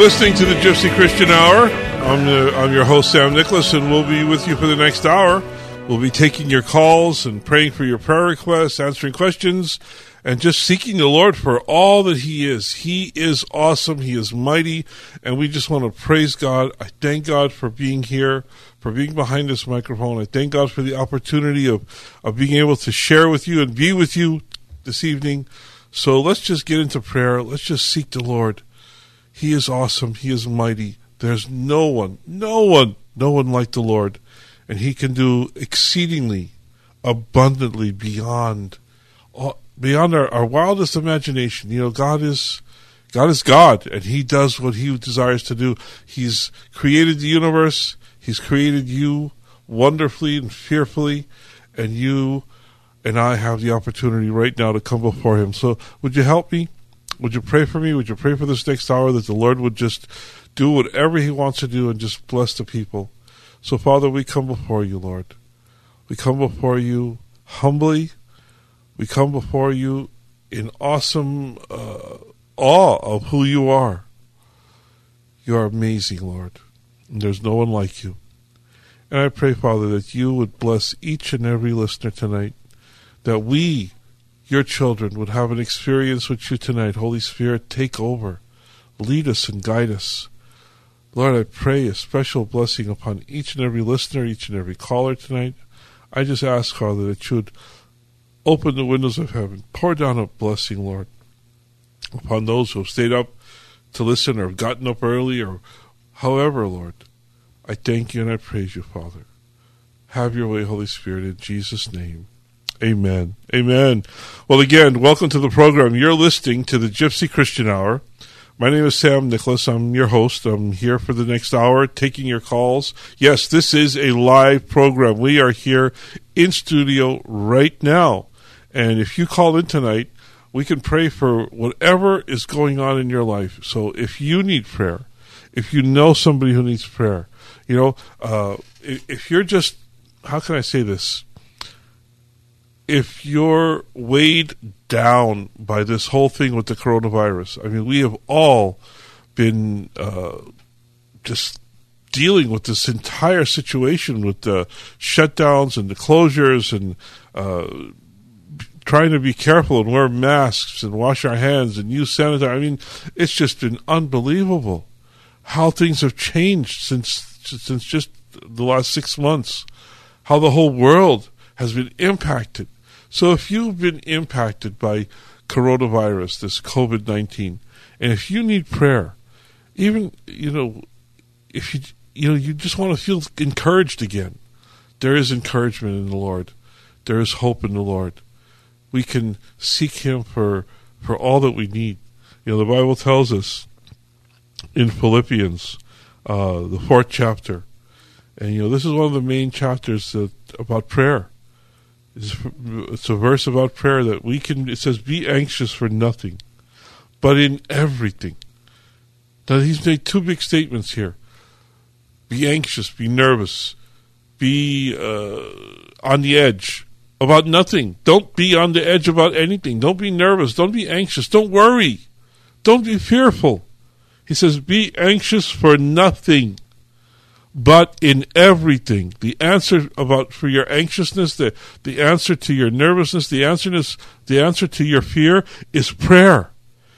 Listening to the Gypsy Christian Hour. I'm, the, I'm your host, Sam Nicholas, and we'll be with you for the next hour. We'll be taking your calls and praying for your prayer requests, answering questions, and just seeking the Lord for all that He is. He is awesome. He is mighty. And we just want to praise God. I thank God for being here, for being behind this microphone. I thank God for the opportunity of, of being able to share with you and be with you this evening. So let's just get into prayer. Let's just seek the Lord. He is awesome. He is mighty. There's no one, no one, no one like the Lord. And He can do exceedingly, abundantly beyond, beyond our, our wildest imagination. You know, God is, God is God, and He does what He desires to do. He's created the universe. He's created you wonderfully and fearfully, and you and I have the opportunity right now to come before Him. So, would you help me? Would you pray for me? Would you pray for this next hour that the Lord would just do whatever He wants to do and just bless the people? So, Father, we come before you, Lord. We come before you humbly. We come before you in awesome uh, awe of who you are. You are amazing, Lord. And there's no one like you. And I pray, Father, that you would bless each and every listener tonight, that we your children would have an experience with you tonight. Holy Spirit, take over. Lead us and guide us. Lord, I pray a special blessing upon each and every listener, each and every caller tonight. I just ask, Father, that you would open the windows of heaven, pour down a blessing, Lord, upon those who have stayed up to listen or gotten up early or however, Lord. I thank you and I praise you, Father. Have your way, Holy Spirit, in Jesus' name. Amen. Amen. Well, again, welcome to the program. You're listening to the Gypsy Christian Hour. My name is Sam Nicholas. I'm your host. I'm here for the next hour taking your calls. Yes, this is a live program. We are here in studio right now. And if you call in tonight, we can pray for whatever is going on in your life. So if you need prayer, if you know somebody who needs prayer, you know, uh, if you're just, how can I say this? If you're weighed down by this whole thing with the coronavirus, I mean, we have all been uh, just dealing with this entire situation with the shutdowns and the closures and uh, trying to be careful and wear masks and wash our hands and use sanitizer. I mean, it's just been unbelievable how things have changed since since just the last six months. How the whole world has been impacted so if you've been impacted by coronavirus, this COVID 19, and if you need prayer, even, you know, if you, you know, you just want to feel encouraged again, there is encouragement in the Lord. There is hope in the Lord. We can seek Him for, for all that we need. You know, the Bible tells us in Philippians, uh, the fourth chapter, and you know, this is one of the main chapters that, about prayer it's a verse about prayer that we can, it says, be anxious for nothing, but in everything. Now, he's made two big statements here be anxious, be nervous, be uh, on the edge about nothing. Don't be on the edge about anything. Don't be nervous. Don't be anxious. Don't worry. Don't be fearful. He says, be anxious for nothing, but in everything. The answer about for your anxiousness, the, the answer to your nervousness, the answer, the answer to your fear is prayer.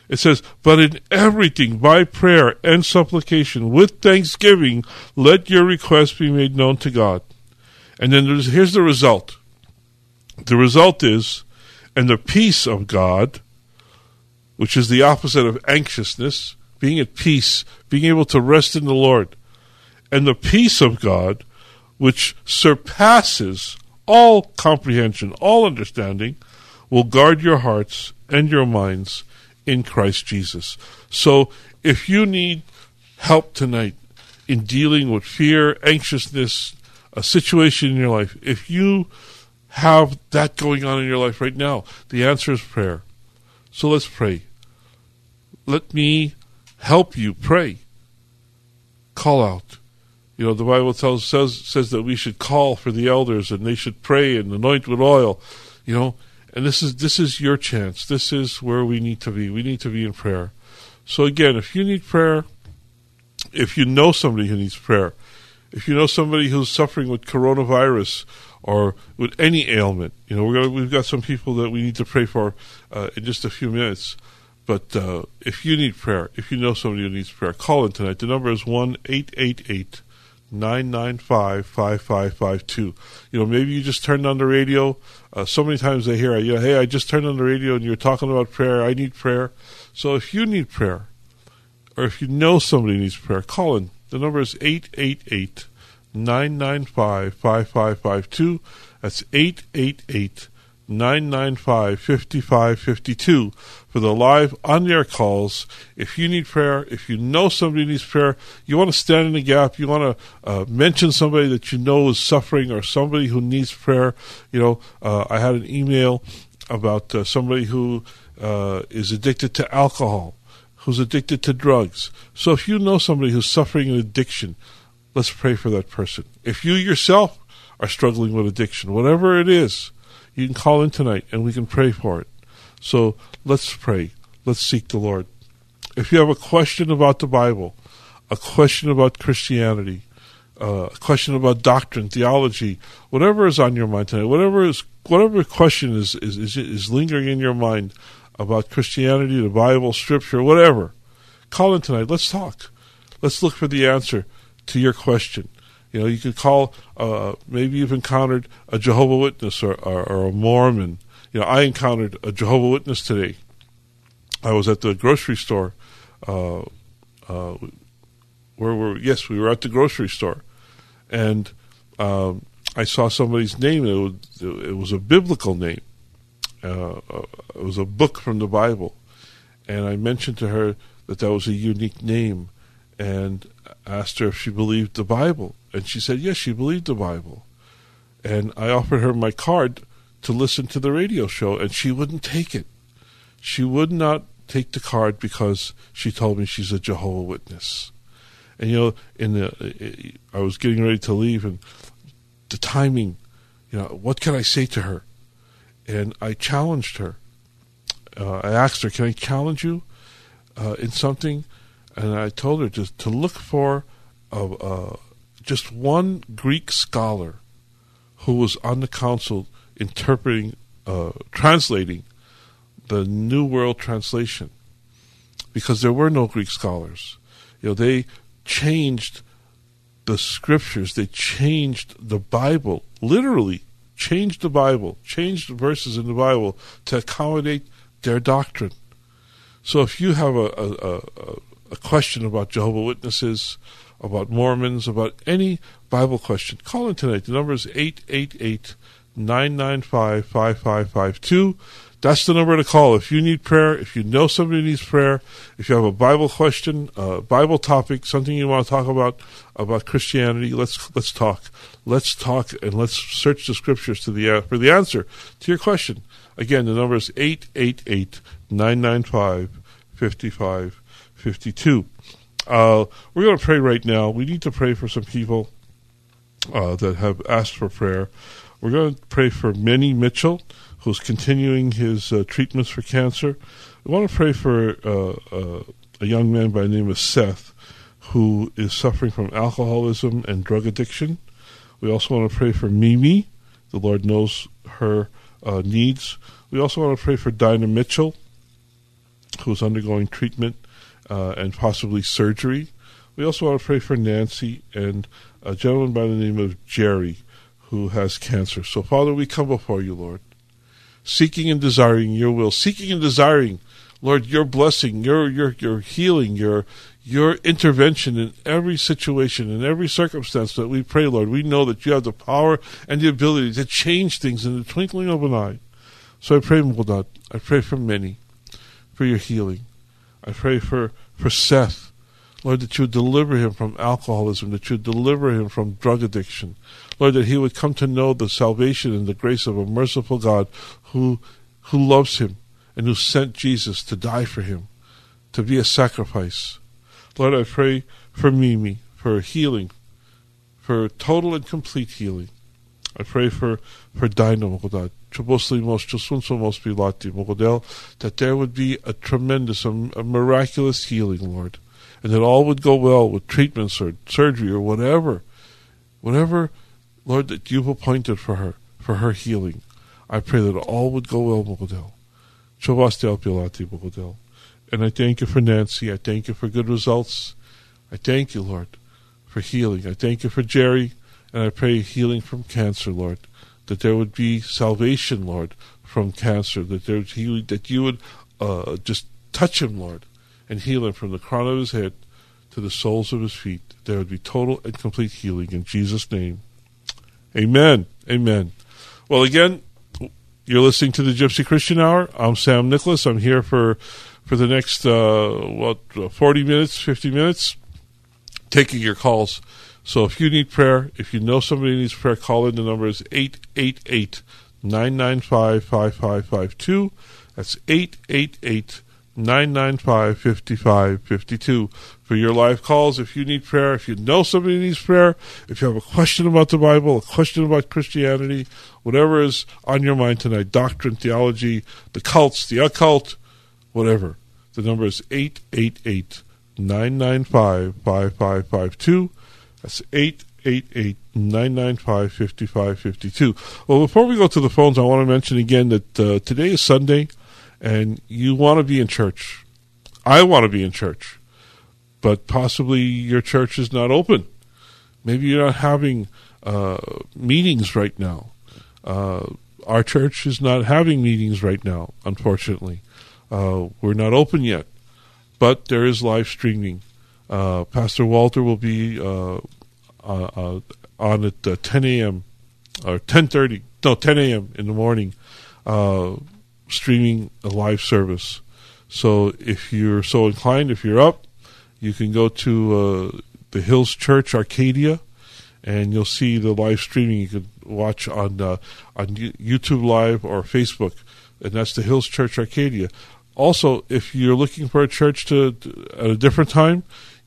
It says, But in everything, by prayer and supplication, with thanksgiving, let your requests be made known to God. And then here's the result. The result is, and the peace of God, which is the opposite of anxiousness, being at peace, being able to rest in the Lord, and the peace of God, which surpasses all comprehension, all understanding, will guard your hearts and your minds in Christ Jesus. So if you need help tonight in dealing with fear, anxiousness, a situation in your life, if you have that going on in your life right now, the answer is prayer. So let's pray. Let me help you pray. Call out. You know, the Bible tells says says that we should call for the elders and they should pray and anoint with oil. You know, and this is this is your chance. This is where we need to be. We need to be in prayer. So again, if you need prayer, if you know somebody who needs prayer, if you know somebody who's suffering with coronavirus or with any ailment, you know, gonna, we've got some people that we need to pray for uh, in just a few minutes. But uh, if you need prayer, if you know somebody who needs prayer, call in tonight. The number is one eight eight eight 995 5552. You know, maybe you just turned on the radio. Uh, so many times I hear, you know, hey, I just turned on the radio and you're talking about prayer. I need prayer. So if you need prayer, or if you know somebody needs prayer, call in. The number is 888 995 5552. That's 888 995 5552 for the live on air calls. If you need prayer, if you know somebody needs prayer, you want to stand in the gap, you want to uh, mention somebody that you know is suffering or somebody who needs prayer. You know, uh, I had an email about uh, somebody who uh, is addicted to alcohol, who's addicted to drugs. So if you know somebody who's suffering an addiction, let's pray for that person. If you yourself are struggling with addiction, whatever it is, you can call in tonight and we can pray for it. So let's pray. Let's seek the Lord. If you have a question about the Bible, a question about Christianity, uh, a question about doctrine, theology, whatever is on your mind tonight, whatever is whatever question is, is, is, is lingering in your mind about Christianity, the Bible, Scripture, whatever, call in tonight. Let's talk. Let's look for the answer to your question. You know, you could call. Uh, maybe you've encountered a Jehovah Witness or, or, or a Mormon. You know, I encountered a Jehovah Witness today. I was at the grocery store. Uh, uh, where were yes, we were at the grocery store, and um, I saw somebody's name. It was, it was a biblical name. Uh, uh, it was a book from the Bible, and I mentioned to her that that was a unique name, and asked her if she believed the Bible, and she said yes, she believed the Bible. And I offered her my card to listen to the radio show, and she wouldn't take it. She would not take the card because she told me she's a Jehovah Witness. And you know, in the I was getting ready to leave, and the timing, you know, what can I say to her? And I challenged her. Uh, I asked her, "Can I challenge you uh, in something?" And I told her just to look for uh, just one Greek scholar who was on the council interpreting, uh, translating the New World Translation, because there were no Greek scholars. You know, they changed the scriptures, they changed the Bible, literally changed the Bible, changed the verses in the Bible to accommodate their doctrine. So if you have a, a, a, a question about Jehovah Witnesses, about Mormons, about any Bible question, call in tonight. The number is 888 995 5552. That's the number to call if you need prayer, if you know somebody needs prayer, if you have a Bible question, a Bible topic, something you want to talk about about Christianity. Let's let's talk. Let's talk and let's search the scriptures to the uh, for the answer to your question. Again, the number is 888 995 5552. Uh, we're going to pray right now. We need to pray for some people uh, that have asked for prayer. We're going to pray for Manny Mitchell, who's continuing his uh, treatments for cancer. We want to pray for uh, uh, a young man by the name of Seth, who is suffering from alcoholism and drug addiction. We also want to pray for Mimi. The Lord knows her uh, needs. We also want to pray for Dinah Mitchell, who's undergoing treatment uh, and possibly surgery. We also want to pray for Nancy and a gentleman by the name of Jerry, who has cancer. So, Father, we come before you, Lord, seeking and desiring your will, seeking and desiring, Lord, your blessing, your your your healing, your your intervention in every situation, in every circumstance that we pray, Lord. We know that you have the power and the ability to change things in the twinkling of an eye. So I pray, Muldad, I pray for many, for your healing. I pray for, for Seth, Lord, that you would deliver him from alcoholism, that you would deliver him from drug addiction. Lord, that he would come to know the salvation and the grace of a merciful God who, who loves him and who sent Jesus to die for him, to be a sacrifice. Lord, I pray for Mimi, for healing, for total and complete healing. I pray for, for Dinah, God, that there would be a tremendous, a, a miraculous healing, Lord and that all would go well with treatments or surgery or whatever, whatever, Lord, that you've appointed for her, for her healing. I pray that all would go well, Mogodel. And I thank you for Nancy. I thank you for good results. I thank you, Lord, for healing. I thank you for Jerry, and I pray healing from cancer, Lord. That there would be salvation, Lord, from cancer. That there, he, that you would uh, just touch him, Lord, and heal him from the crown of his head to the soles of his feet. There would be total and complete healing in Jesus' name. Amen. Amen. Well, again, you're listening to the Gypsy Christian Hour. I'm Sam Nicholas. I'm here for for the next uh, what 40 minutes, 50 minutes, taking your calls. So if you need prayer, if you know somebody needs prayer, call in. The number is 888 995 5552. That's 888 995 5552 for your live calls. If you need prayer, if you know somebody needs prayer, if you have a question about the Bible, a question about Christianity, whatever is on your mind tonight doctrine, theology, the cults, the occult, whatever. The number is 888 995 5552. That's 888 995 5552. Well, before we go to the phones, I want to mention again that uh, today is Sunday and you want to be in church. I want to be in church, but possibly your church is not open. Maybe you're not having uh, meetings right now. Uh, our church is not having meetings right now, unfortunately. Uh, we're not open yet, but there is live streaming. Uh, Pastor Walter will be uh, uh, on at 10 a.m. or 10:30, no 10 a.m. in the morning streaming a live service. So if you're so inclined, if you're up, you can go to uh, the Hills Church Arcadia, and you'll see the live streaming. You can watch on uh, on YouTube Live or Facebook, and that's the Hills Church Arcadia. Also, if you're looking for a church to at a different time,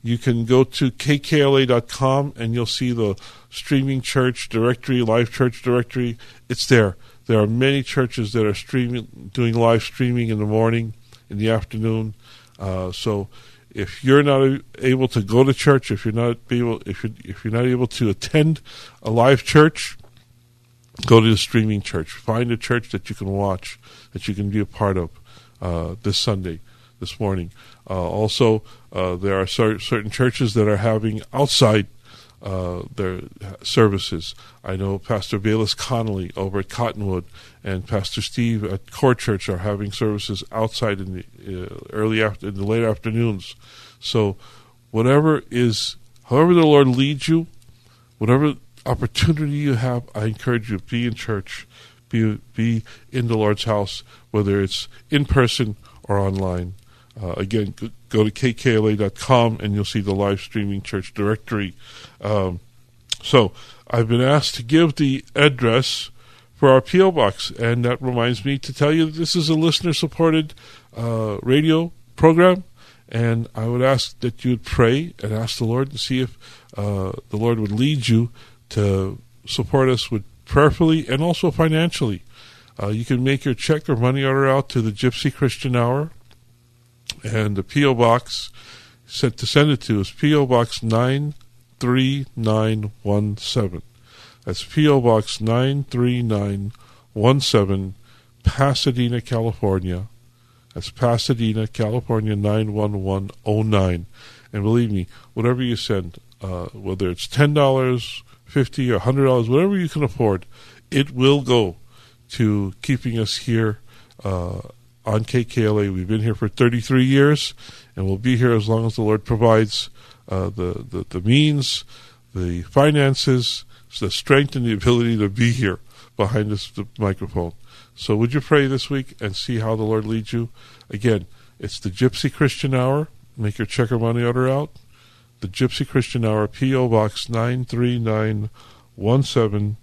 you can go to kkla.com and you'll see the streaming church directory, live church directory. It's there. There are many churches that are streaming, doing live streaming in the morning, in the afternoon. Uh, so, if you're not able to go to church, if you're not able, if you're, if you're not able to attend a live church, go to the streaming church. Find a church that you can watch, that you can be a part of uh, this Sunday, this morning. Uh, also, uh, there are certain churches that are having outside uh, their services. I know Pastor Bayless Conley over at Cottonwood and Pastor Steve at Court Church are having services outside in the uh, early after in the late afternoons. So, whatever is, however the Lord leads you, whatever opportunity you have, I encourage you to be in church, be be in the Lord's house, whether it's in person or online. Uh, again, go to kkla.com and you'll see the live streaming church directory. Um, so I've been asked to give the address for our P.O. Box, and that reminds me to tell you this is a listener supported uh, radio program. And I would ask that you would pray and ask the Lord to see if uh, the Lord would lead you to support us with prayerfully and also financially. Uh, you can make your check or money order out to the Gypsy Christian Hour, and the P.O. Box set to send it to is P.O. Box 93917. That's P.O. Box 93917, Pasadena, California. That's Pasadena, California 91109. And believe me, whatever you send, uh, whether it's $10, 50 or $100, whatever you can afford, it will go to keeping us here uh, on KKLA. We've been here for 33 years, and we'll be here as long as the Lord provides uh, the, the, the means, the finances, the strength, and the ability to be here behind this microphone. So, would you pray this week and see how the Lord leads you? Again, it's the Gypsy Christian Hour. Make your checker money order out. The Gypsy Christian Hour, P.O. Box 93917,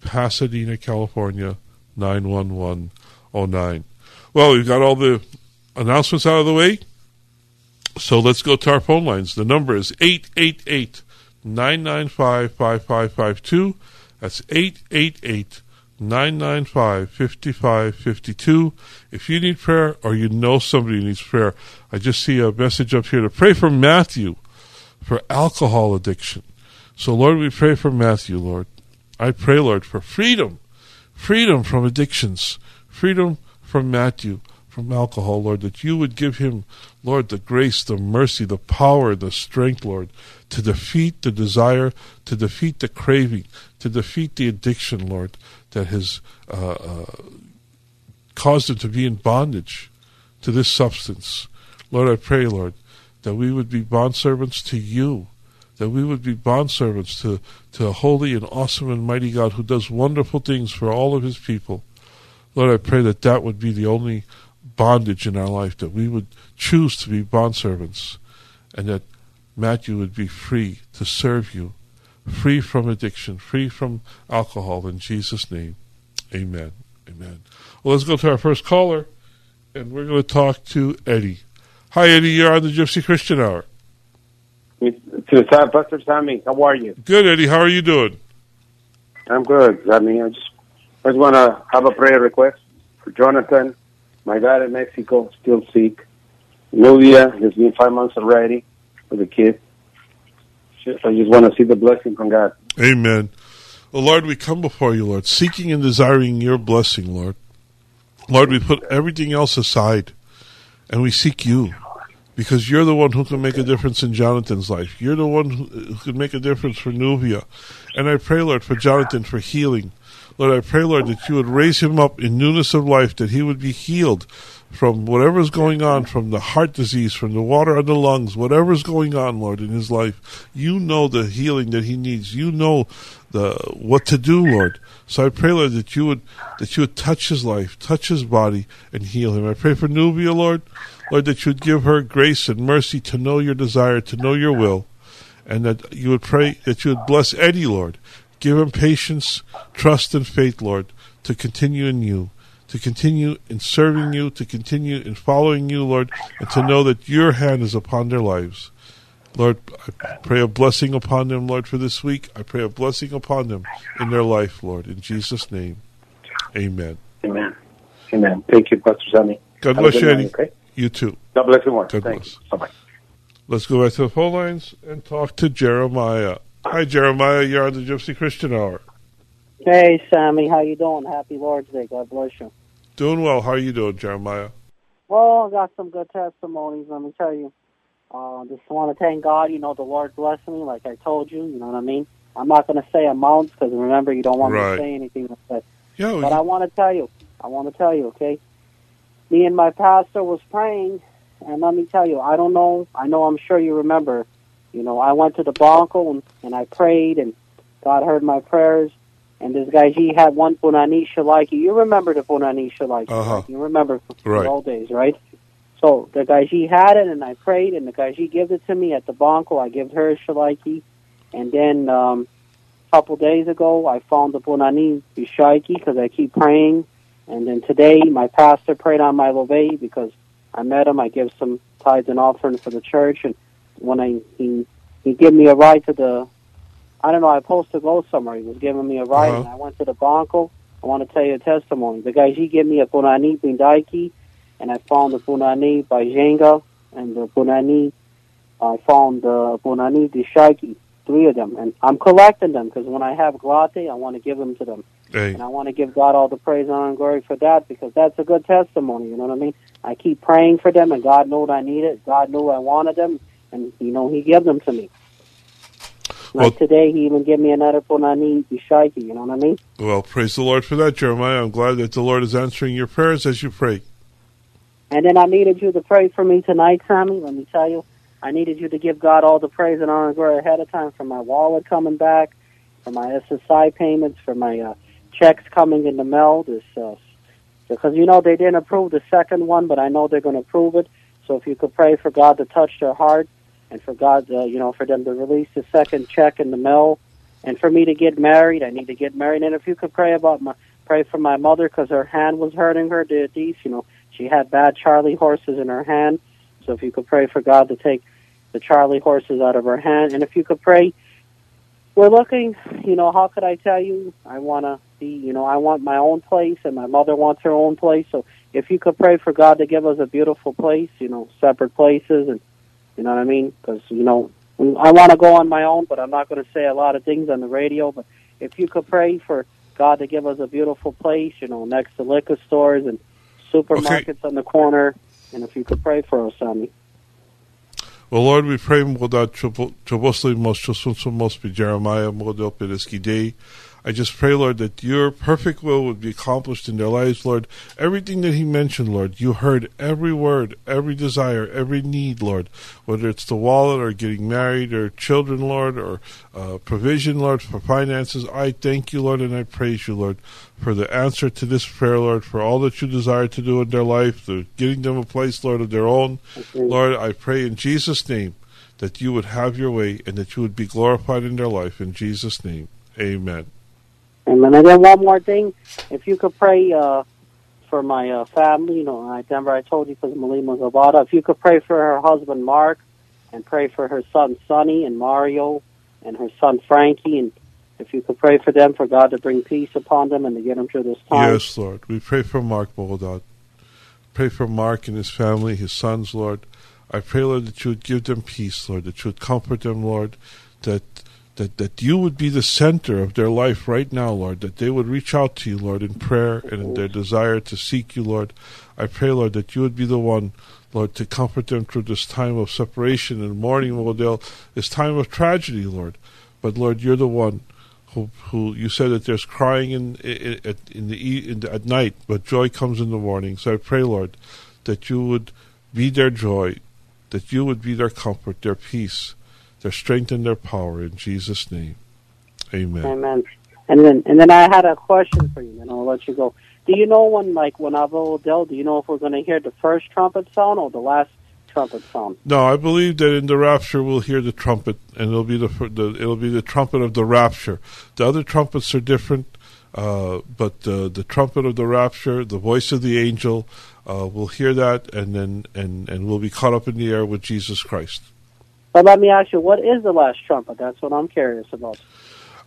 Pasadena, California 91109. Well, we've got all the announcements out of the way. So let's go to our phone lines. The number is 888 995 5552. That's 888 995 5552. If you need prayer or you know somebody needs prayer, I just see a message up here to pray for Matthew for alcohol addiction. So, Lord, we pray for Matthew, Lord. I pray, Lord, for freedom, freedom from addictions, freedom from Matthew, from alcohol, Lord, that you would give him, Lord, the grace, the mercy, the power, the strength, Lord, to defeat the desire, to defeat the craving, to defeat the addiction, Lord, that has uh, uh, caused him to be in bondage to this substance. Lord, I pray, Lord, that we would be bondservants to you, that we would be bondservants to, to a holy and awesome and mighty God who does wonderful things for all of his people. Lord, I pray that that would be the only bondage in our life, that we would choose to be bondservants, and that Matthew would be free to serve you, free from addiction, free from alcohol. In Jesus' name, amen. Amen. Well, let's go to our first caller, and we're going to talk to Eddie. Hi, Eddie. You're on the Gypsy Christian Hour. To Pastor Sammy, how are you? Good, Eddie. How are you doing? I'm good. I mean, I just I just want to have a prayer request for Jonathan, my dad in Mexico, still sick. Nubia has been five months already with the kid. I just want to see the blessing from God. Amen. Well, Lord, we come before you, Lord, seeking and desiring your blessing, Lord. Lord, we put everything else aside and we seek you because you're the one who can make a difference in Jonathan's life. You're the one who can make a difference for Nubia. And I pray, Lord, for Jonathan for healing. Lord, I pray, Lord, that you would raise him up in newness of life, that he would be healed from whatever is going on, from the heart disease, from the water on the lungs, whatever is going on, Lord, in his life. You know the healing that he needs. You know the what to do, Lord. So I pray, Lord, that you would that you would touch his life, touch his body, and heal him. I pray for Nubia, Lord, Lord, that you would give her grace and mercy to know your desire, to know your will, and that you would pray that you would bless Eddie, Lord, Give him patience, trust, and faith, Lord, to continue in you, to continue in serving you, to continue in following you, Lord, and to know that your hand is upon their lives. Lord, I pray a blessing upon them, Lord, for this week. I pray a blessing upon them in their life, Lord. In Jesus' name, amen. Amen. Amen. Thank you, Pastor Sammy. God bless you, Eddie. Okay? You too. God bless you more. God Thanks. bless. Bye-bye. Let's go back to the phone lines and talk to Jeremiah. Hi, Jeremiah. You're on the Gypsy Christian Hour. Hey, Sammy. How you doing? Happy Lord's Day. God bless you. Doing well. How are you doing, Jeremiah? Well, I got some good testimonies. Let me tell you. Uh, just want to thank God. You know, the Lord blessed me, like I told you. You know what I mean? I'm not going to say amounts because remember, you don't want right. me to say anything like that. Yeah, but I want to tell you. I want to tell you. Okay. Me and my pastor was praying, and let me tell you. I don't know. I know. I'm sure you remember you know, I went to the Bronco and, and I prayed, and God heard my prayers. And this guy, he had one Punani Shaliki. You remember the Punani Shaliki. Uh-huh. You remember right. the old days, right? So the guy, he had it, and I prayed, and the guy, he gave it to me at the Bronco. I gave her a Shaliki. And then um, a couple days ago, I found the Punani Bishaiki because I keep praying. And then today, my pastor prayed on my love because I met him. I give some tithes and offerings for the church. And when I he he gave me a ride to the I don't know, I supposed to go somewhere. He was giving me a ride uh-huh. and I went to the Bronco. I want to tell you a testimony. The guy he gave me a Punani Bindaiki and I found the Punani by Jenga and the Punani I found uh, Bonani Dishaki, three of them, and I'm collecting them because when I have Glate, I want to give them to them. Hey, And I want to give God all the praise, honor, and glory for that because that's a good testimony. You know what I mean? I keep praying for them, and God knew I needed. God knew I wanted them, and you know He gave them to me. Well- today, He even gave me another Bonani Bishaiki. You know what I mean? well, praise the Lord for that, Jeremiah. I'm glad that the Lord is answering your prayers as you pray. And then I needed you to pray for me tonight, Tommy. Let me tell you, I needed you to give God all the praise and honor and glory ahead of time for my wallet coming back, for my SSI payments, for my uh, checks coming in the mail. This uh, because you know they didn't approve the second one, but I know they're going to approve it. So if you could pray for God to touch their heart, and for God, uh, you know, for them to release the second check in the mail, and for me to get married, I need to get married. And if you could pray about my pray for my mother because her hand was hurting her. These, you know, she had bad Charlie horses in her hand. So if you could pray for God to take the Charlie horses out of her hand, and if you could pray, we're looking. You know, how could I tell you? I want to be. You know, I want my own place, and my mother wants her own place. So if you could pray for God to give us a beautiful place, you know, separate places, and you know what I mean? Because you know, I want to go on my own, but I'm not going to say a lot of things on the radio. But if you could pray for God to give us a beautiful place, you know, next to liquor stores and supermarkets on the corner, and if you could pray for us, Sammy. Well, Lord, we pray mos chosun mos be Jeremiah model pereski day. I just pray, Lord, that your perfect will would be accomplished in their lives, Lord. Everything that he mentioned, Lord, you heard every word, every desire, every need, Lord. Whether it's the wallet or getting married or children, Lord, or uh, provision, Lord, for finances. I thank you, Lord, and I praise you, Lord, for the answer to this prayer, Lord, for all that you desire to do in their life, the getting them a place, Lord, of their own. Lord, I pray in Jesus' name that you would have your way and that you would be glorified in their life. In Jesus' name, amen. And then again, one more thing, if you could pray uh, for my uh, family, you know, I remember I told you because Malima Zabata, if you could pray for her husband Mark, and pray for her son Sonny and Mario, and her son Frankie, and if you could pray for them, for God to bring peace upon them and to get them through this time. Yes, Lord. We pray for Mark Bogodot. Pray for Mark and his family, his sons, Lord. I pray, Lord, that you would give them peace, Lord, that you would comfort them, Lord, that that, that you would be the center of their life right now, Lord, that they would reach out to you, Lord, in prayer and in their desire to seek you, Lord. I pray, Lord, that you would be the one, Lord, to comfort them through this time of separation and mourning, Lord, this time of tragedy, Lord. But, Lord, you're the one who, who you said that there's crying in, in, in, the, in the, at night, but joy comes in the morning. So I pray, Lord, that you would be their joy, that you would be their comfort, their peace, their strength and their power in Jesus' name. Amen. Amen. And then, and then I had a question for you, and I'll let you go. Do you know when, like, when Avo Odell, do you know if we're going to hear the first trumpet sound or the last trumpet sound? No, I believe that in the rapture we'll hear the trumpet, and it'll be the, the it'll be the trumpet of the rapture. The other trumpets are different, uh, but uh, the trumpet of the rapture, the voice of the angel, uh, we'll hear that, and then and and we'll be caught up in the air with Jesus Christ. But let me ask you, what is the last trumpet? That's what I'm curious about.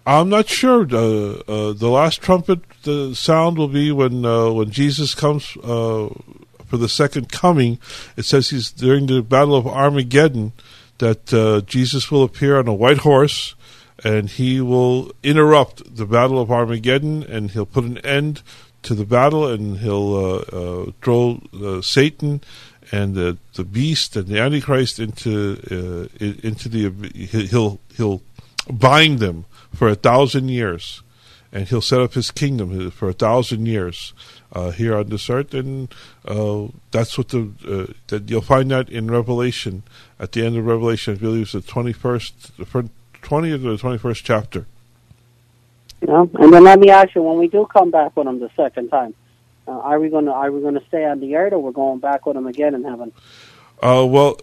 I'm not sure. Uh, uh, the last trumpet the sound will be when uh, when Jesus comes uh, for the second coming. It says he's during the battle of Armageddon that uh, Jesus will appear on a white horse and he will interrupt the battle of Armageddon and he'll put an end to the battle and he'll uh, throw Satan and the the beast and the antichrist into uh, into the he'll he'll bind them for a thousand years and he'll set up his kingdom for a thousand years uh, here on this earth. And uh, that's what the uh, that you'll find that in revelation at the end of revelation i believe it's the 21st the 20th or the 21st chapter. Yeah and then let me ask you when we do come back with him the second time uh, are we going to are we going to stay on the earth, or we're going back with him again in heaven? Uh, well,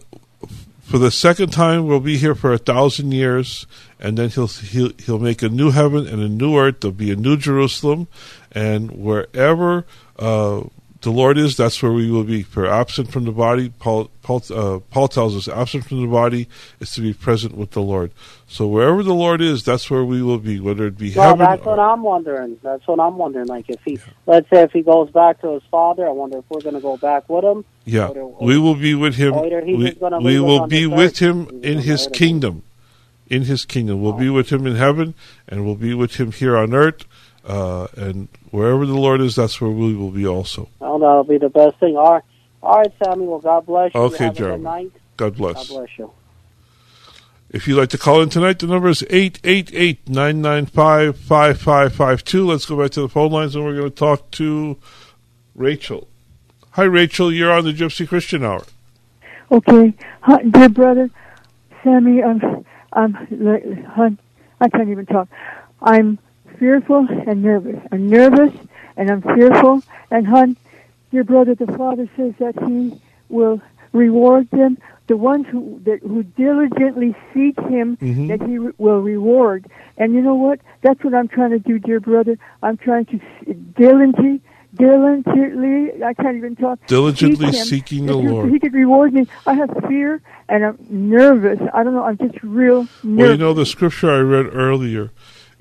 for the second time, we'll be here for a thousand years, and then he'll he'll he'll make a new heaven and a new earth. There'll be a new Jerusalem, and wherever uh, the Lord is, that's where we will be. For absent from the body, Paul, Paul, uh, Paul tells us, absent from the body is to be present with the Lord. So wherever the Lord is, that's where we will be, whether it be Well, heaven. that's or- what I'm wondering. That's what I'm wondering. Like if he, let's say, if he goes back to his father, I wonder if we're going to go back with him. yeah, or- or- we will be with him. We, we will be with him in his kingdom. In his kingdom, we'll be with him in heaven, and we'll be with him here on earth. Uh, and wherever the Lord is, that's where we will be also. Well, that'll be the best thing. All right, all right, Sammy. Well, God bless you. Okay, Have a Jeremy. good night. God God bless. bless you. If you'd like to call in tonight, the number is 888-995-5552. Let's go back to the phone lines and we're going to talk to Rachel. Hi, Rachel. You're on the Gypsy Christian Hour. Okay, Hi, dear brother, Sammy, I'm, I'm, I can't even talk. I'm fearful and nervous. I'm nervous and I'm fearful. And hon, dear brother, the Father says that He will reward them. The ones who that who diligently seek Him, Mhm. that He re- will reward. And you know what? That's what I'm trying to do, dear brother. I'm trying to diligently, diligently. I can't even talk. Diligently seek seeking the Lord. He could reward me. I have fear and I'm nervous. I don't know. I'm just real nervous. Well, you know, the scripture I read earlier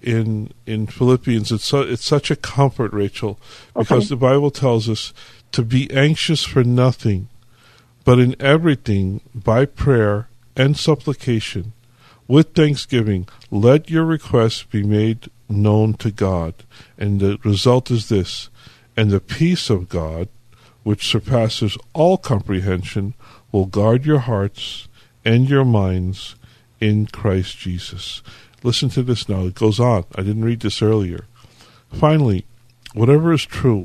in in Philippians, it's, it's such a comfort, Rachel, because Okay. the Bible tells us to be anxious for nothing, but in everything, by prayer and supplication, with thanksgiving, let your requests be made known to God. And the result is this and the peace of God, which surpasses all comprehension, will guard your hearts and your minds in Christ Jesus. Listen to this now. It goes on. I didn't read this earlier. Finally, whatever is true,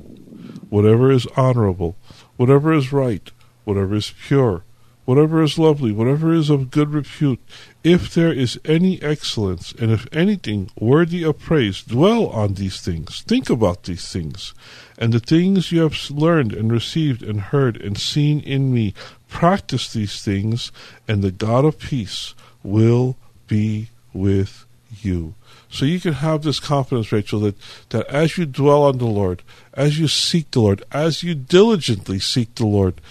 whatever is honorable, whatever is right, whatever is pure, whatever is lovely, whatever is of good repute, if there is any excellence, and if anything worthy of praise, dwell on these things. Think about these things. And the things you have learned and received and heard and seen in me, practice these things, and the God of peace will be with you. So you can have this confidence, Rachel, that, that as you dwell on the Lord, as you seek the Lord, as you diligently seek the Lord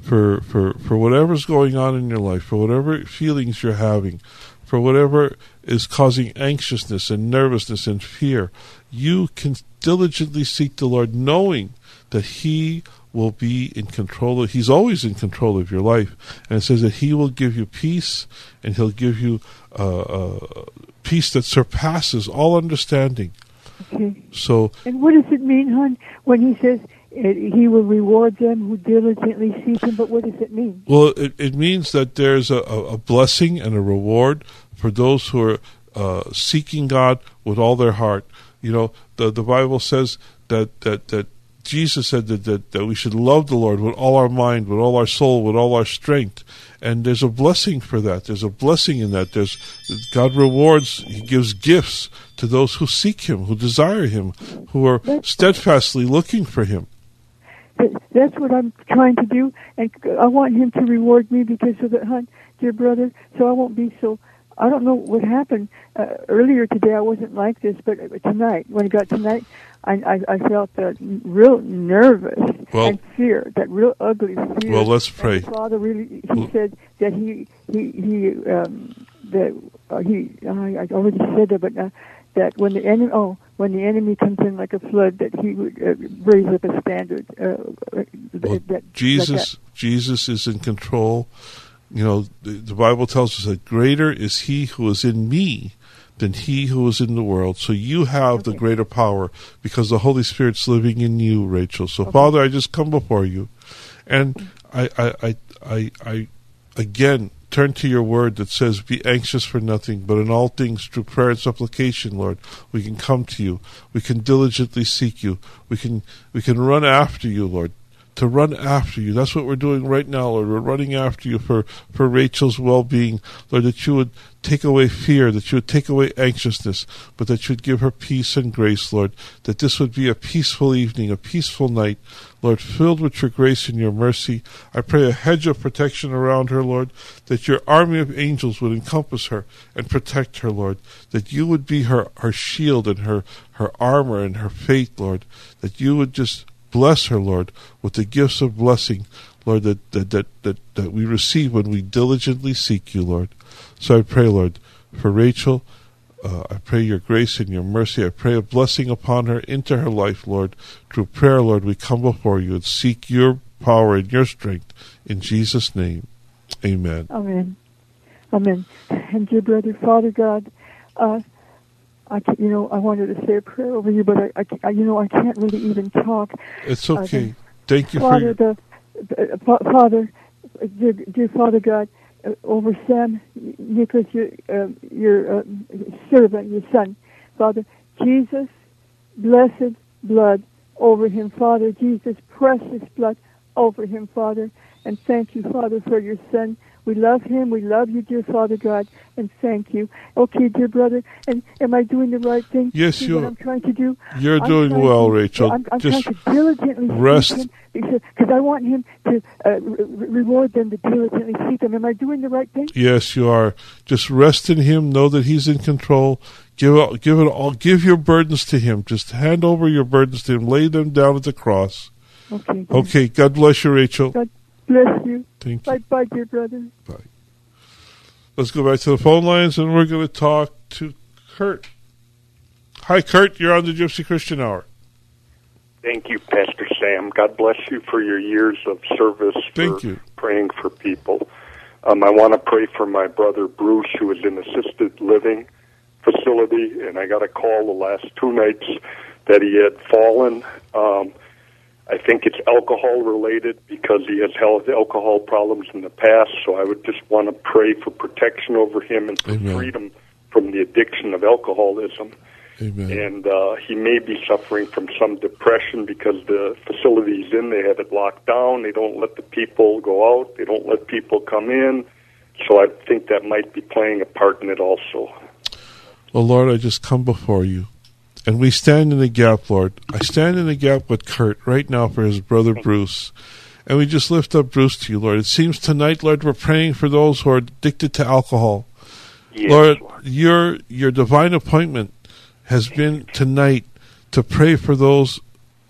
for, for, for whatever's going on in your life, for whatever feelings you're having, for whatever is causing anxiousness and nervousness and fear, you can diligently seek the Lord knowing that He will be in control of, He's always in control of your life. And it says that He will give you peace and He'll give you uh, uh, peace that surpasses all understanding. Okay. So And what does it mean, hon, when he says uh, he will reward them who diligently seek him? But what does it mean? Well, it, it means that there's a, a a blessing and a reward for those who are uh, seeking God with all their heart. You know, the the Bible says that that that Jesus said that, that that we should love the Lord with all our mind, with all our soul, with all our strength. And there's a blessing for that. There's a blessing in that. There's God rewards. He gives gifts to those who seek Him, who desire Him, who are steadfastly looking for Him. That- That's what I'm trying to do, and I want him to reward me because of it, hon, dear brother. So I won't be so. I don't know what happened uh, earlier today. I wasn't like this, but tonight, when it got tonight, I I, I felt that real nervous Well- and fear, that real ugly fear. Well, let's pray. the Father really, he Well- said that he he he um, that uh, he. I, I already said that, but uh, that when the enemy oh when the enemy comes in like a flood, that he would uh, raise up a standard. Uh, Well, that, like Jesus, that. Jesus is in control. You know, the, the Bible tells us that greater is He who is in me than He who is in the world. So you have the greater power because the Holy Spirit's living in you, Rachel. So, Father, I just come before you, and I, I, I, I, I again turn to your word that says, Be anxious for nothing, but in all things through prayer and supplication, Lord, we can come to you. We can diligently seek you. We can we can run after you, Lord. To run after you. That's what we're doing right now, Lord. We're running after you for, for Rachel's well being. Lord, that you would take away fear, that you would take away anxiousness, but that you would give her peace and grace, Lord. That this would be a peaceful evening, a peaceful night, Lord, filled with your grace and your mercy. I pray a hedge of protection around her, Lord, that your army of angels would encompass her and protect her, Lord, that you would be her, her shield and her, her armor and her faith, Lord, that you would just bless her, Lord, with the gifts of blessing, Lord, that, that, that, that, that we receive when we diligently seek you, Lord. So I pray, Lord, for Rachel, uh, I pray your grace and your mercy. I pray a blessing upon her into her life, Lord. Through prayer, Lord, we come before you and seek your power and your strength. In Jesus' name, amen. Amen. Amen. And dear brother, Father God, uh, I can, you know I wanted to say a prayer over you, but I, I you know I can't really even talk. It's okay. Uh, Thank you Father, for the uh, Father, dear, dear Father God, uh, over Sam Nicholas, your uh, your uh, servant, your son, Father Jesus, blessed blood over him, Father Jesus, precious blood over him, Father, and thank you, Father, for your son we love him. We love you, dear Father God, and thank you. Okay, dear brother, and am I doing the right thing? Yes, you are. I'm trying to do. You're I'm doing well, to, Rachel. I'm, I'm Just trying to diligently rest. because, I want him to uh, re- reward them to diligently seek him. Am I doing the right thing? Yes, you are. Just rest in him. Know that he's in control. Give it, give it all. Give your burdens to him. Just hand over your burdens to him. Lay them down at the cross. Okay. Okay. God bless you, Rachel. God bless you. Thank you. Bye, bye, dear brother. Bye. Let's go back to the phone lines and we're going to talk to Kurt. Hi, Kurt. You're on the Gypsy Christian Hour. Thank you, Pastor Sam. God bless you for your years of service. Thank for you. Praying for people. Um, I want to pray for my brother Bruce, who is in assisted living facility, and I got a call the last two nights that he had fallen. Um, I think it's alcohol related because he has had alcohol problems in the past. So I would just want to pray for protection over him and for Amen. freedom from the addiction of alcoholism. Amen. And uh, he may be suffering from some depression because the facility he's in, they have it locked down. They don't let the people go out. They don't let people come in. So I think that might be playing a part in it also. Well, Lord, I just come before you. And we stand in the gap, Lord. I stand in the gap with Kurt right now for his brother Bruce. And we just lift up Bruce to you, Lord. It seems tonight, Lord, we're praying for those who are addicted to alcohol. Yes, Lord, your your divine appointment has been tonight to pray for those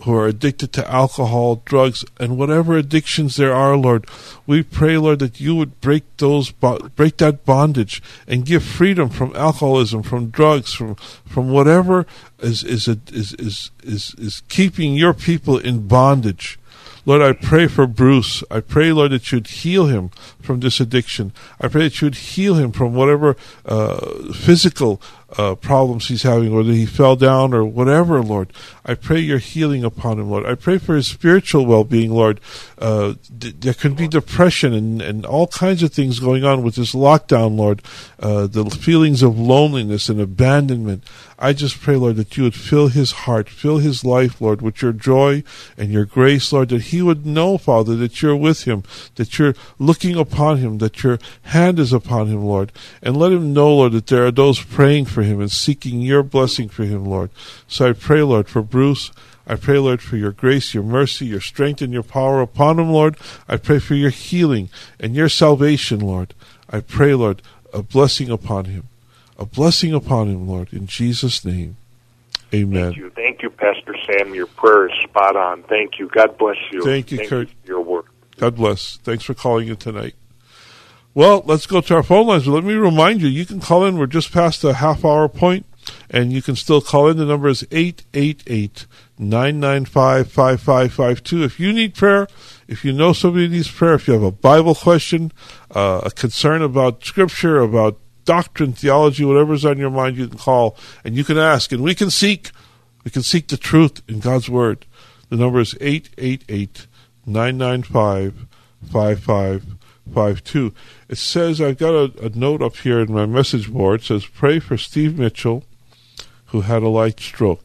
who are addicted to alcohol, drugs, and whatever addictions there are, Lord. We pray, Lord, that you would break those, break that bondage and give freedom from alcoholism, from drugs, from from whatever is is is is is, is keeping your people in bondage. Lord, I pray for Bruce. I pray, Lord, that you'd heal him from this addiction. I pray that you'd heal him from whatever uh, physical uh, problems he's having, whether he fell down or whatever, Lord. I pray your healing upon him, Lord. I pray for his spiritual well being, Lord. Uh, th- there could be depression and, and all kinds of things going on with this lockdown, Lord. Uh, the feelings of loneliness and abandonment. I just pray, Lord, that you would fill his heart, fill his life, Lord, with your joy and your grace, Lord, that he would know, Father, that you're with him, that you're looking upon him, that your hand is upon him, Lord. And let him know, Lord, that there are those praying for him and seeking your blessing for him, Lord. So I pray, Lord, for Bruce. I pray, Lord, for your grace, your mercy, your strength, and your power upon him, Lord. I pray for your healing and your salvation, Lord. I pray, Lord, a blessing upon him. A blessing upon him, Lord, in Jesus' name. Amen. Thank you. Thank you, Pastor Sam. Your prayer is spot on. Thank you. God bless you. Thank you, Thank Kurt. You your work. God bless. Thanks for calling in tonight. Well, let's go to our phone lines. Let me remind you, you can call in. We're just past the half hour point, and you can still call in. The number is 888 995 5552. If you need prayer, if you know somebody needs prayer, if you have a Bible question, uh, a concern about Scripture, about doctrine, theology, whatever's on your mind, you can call and you can ask, and we can seek. We can seek the truth in God's Word. The number is 888 995 5552. It says, I've got a, a, note up here in my message board. It says, Pray for Steve Mitchell, who had a light stroke.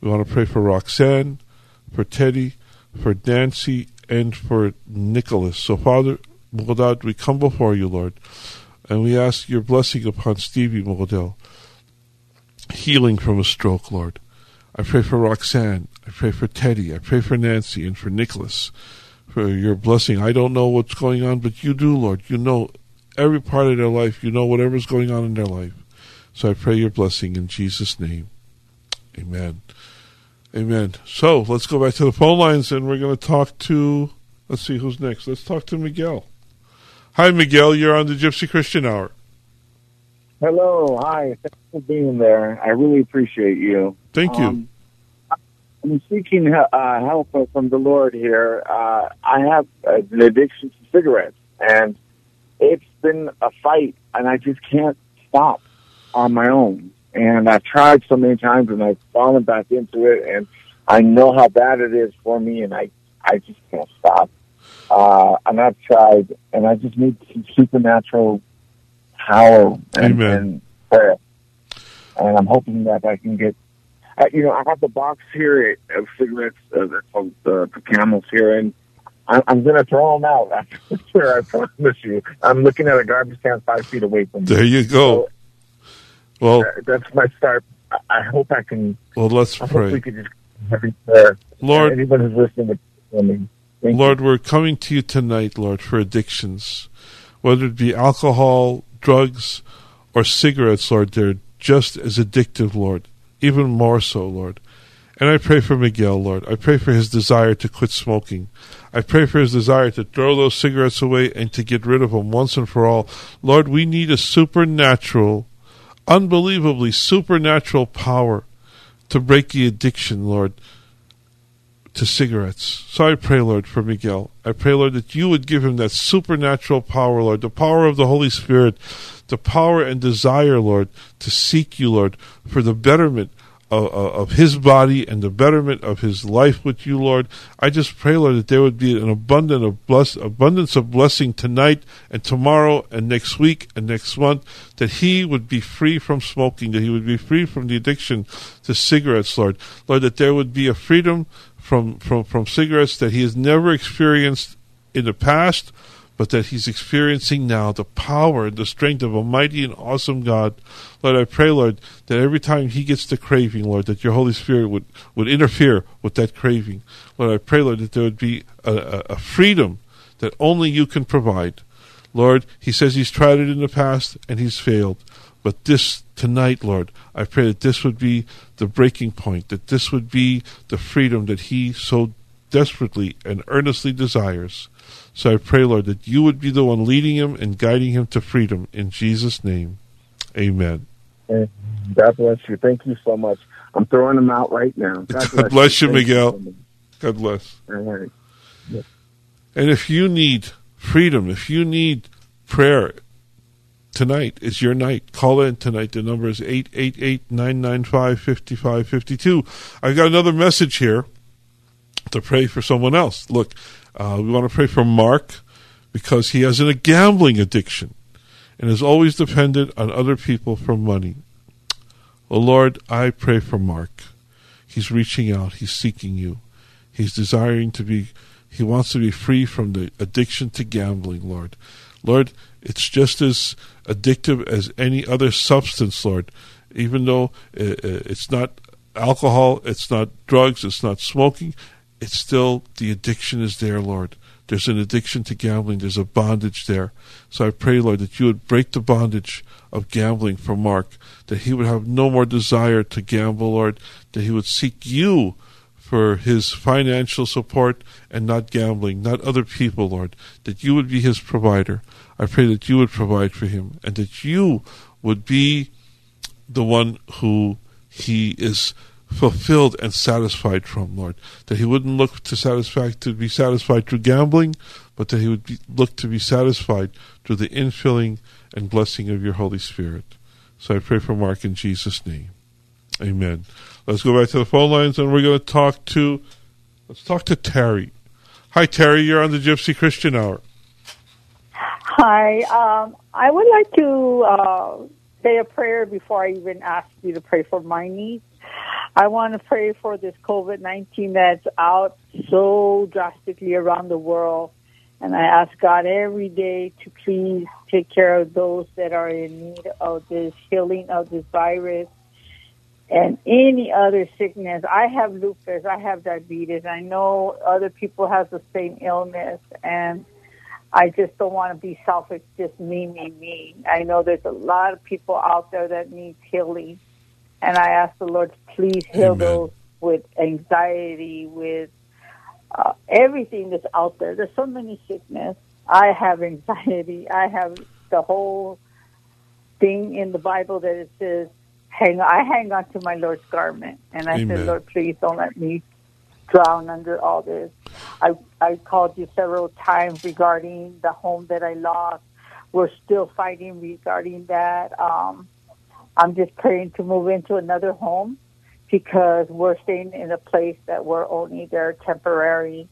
We want to pray for Roxanne, for Teddy, for Nancy, and for Nicholas. So, Father, Mugadad, we come before you, Lord, and we ask your blessing upon Stevie Mugadel, healing from a stroke, Lord. I pray for Roxanne. I pray for Teddy. I pray for Nancy and for Nicholas for your blessing. I don't know what's going on, but you do, Lord. You know every part of their life. You know whatever's going on in their life. So I pray your blessing in Jesus' name. Amen. Amen. So let's go back to the phone lines and we're going to talk to, let's see who's next. Let's talk to Miguel. Hi, Miguel. You're on the Gypsy Christian Hour. Hello. Hi. Thanks for being there. I really appreciate you. Thank you. Um, I'm seeking uh, help from the Lord here. Uh, I have an addiction to cigarettes, and it's been a fight, and I just can't stop on my own. And I've tried so many times, and I've fallen back into it, and I know how bad it is for me, and I I just can't stop. Uh, and I've tried, and I just need some supernatural power and, and prayer. And I'm hoping that I can get uh, you know, I have the box here of cigarettes uh, they're called uh, the camels here, and I, I'm going to throw them out. I swear, I promise you. I'm looking at a garbage can five feet away from me. There you go. Well, Uh, that's my start. I, I hope I can. well, let's I we pray. could just have each other. Lord, anyone who's listening to me. Lord, we're coming to you tonight, Lord, for addictions, whether it be alcohol, drugs, or cigarettes, Lord. They're just as addictive, Lord, even more so, Lord. And I pray for Miguel, Lord. I pray for his desire to quit smoking. I pray for his desire to throw those cigarettes away and to get rid of them once and for all. Lord, we need a supernatural, unbelievably supernatural power to break the addiction, Lord to cigarettes. So I pray, Lord, for Miguel. I pray, Lord, that you would give him that supernatural power, Lord, the power of the Holy Spirit, the power and desire, Lord, to seek you, Lord, for the betterment of, of, his body and the betterment of his life with you, Lord. I just pray, Lord, that there would be an abundant of bless, abundance of blessing tonight and tomorrow and next week and next month, that he would be free from smoking, that he would be free from the addiction to cigarettes, Lord. Lord, that there would be a freedom from, from, from cigarettes that he has never experienced in the past, but that he's experiencing now the power and the strength of a mighty and awesome God. Lord, I pray, Lord, that every time he gets the craving, Lord, that your Holy Spirit would, would interfere with that craving. Lord, I pray, Lord, that there would be a, a, a freedom that only you can provide. Lord, he says he's tried it in the past and he's failed. But this tonight, Lord, I pray that this would be the breaking point, that this would be the freedom that he so desperately and earnestly desires. So I pray, Lord, that you would be the one leading him and guiding him to freedom. In Jesus' name, amen. God bless you. Thank you so much. I'm throwing them out right now. God, God bless you, Thank Miguel. much. God bless. All right. And if you need freedom, if you need prayer, tonight is your night. Call in tonight. The number is 888-995-5552. I've got another message here to pray for someone else. Look, uh, we want to pray for Mark because he has a gambling addiction and is always dependent on other people for money. Oh Lord, I pray for Mark. He's reaching out. He's seeking you. He's desiring to be, he wants to be free from the addiction to gambling, Lord. Lord, it's just as addictive as any other substance, Lord. Even though uh, uh, it's not alcohol, it's not drugs, it's not smoking, it's still the addiction is there, Lord. There's an addiction to gambling. There's a bondage there. So I pray, Lord, that you would break the bondage of gambling for Mark, that he would have no more desire to gamble, Lord, that he would seek you for his financial support and not gambling, not other people, Lord, that you would be his provider. I pray that you would provide for him and that you would be the one who he is fulfilled and satisfied from, Lord. That he wouldn't look to satisfy to be satisfied through gambling, but that he would be, look to be satisfied through the infilling and blessing of your Holy Spirit. So I pray for Mark in Jesus' name. Amen. Let's go back to the phone lines and we're going to talk to let's talk to Terry. Hi Terry, you're on the Gypsy Christian Hour. Hi. Um, I would like to uh, say a prayer before I even ask you to pray for my needs. I want to pray for this COVID 19 that's out so drastically around the world. And I ask God every day to please take care of those that are in need of this healing of this virus and any other sickness. I have lupus. I have diabetes. I know other people have the same illness and I just don't want to be selfish, just me, me, me. I know there's a lot of people out there that need healing. And I ask the Lord to please heal Amen. those with anxiety, with uh, everything that's out there. There's so many sickness. I have anxiety. I have the whole thing in the Bible that it says, "Hang." I hang on to my Lord's garment, and I Amen. said, "Lord, please don't let me drown under all this." I I called you several times regarding the home that I lost. We're still fighting regarding that. Um, I'm just praying to move into another home because we're staying in a place that we're only there temporary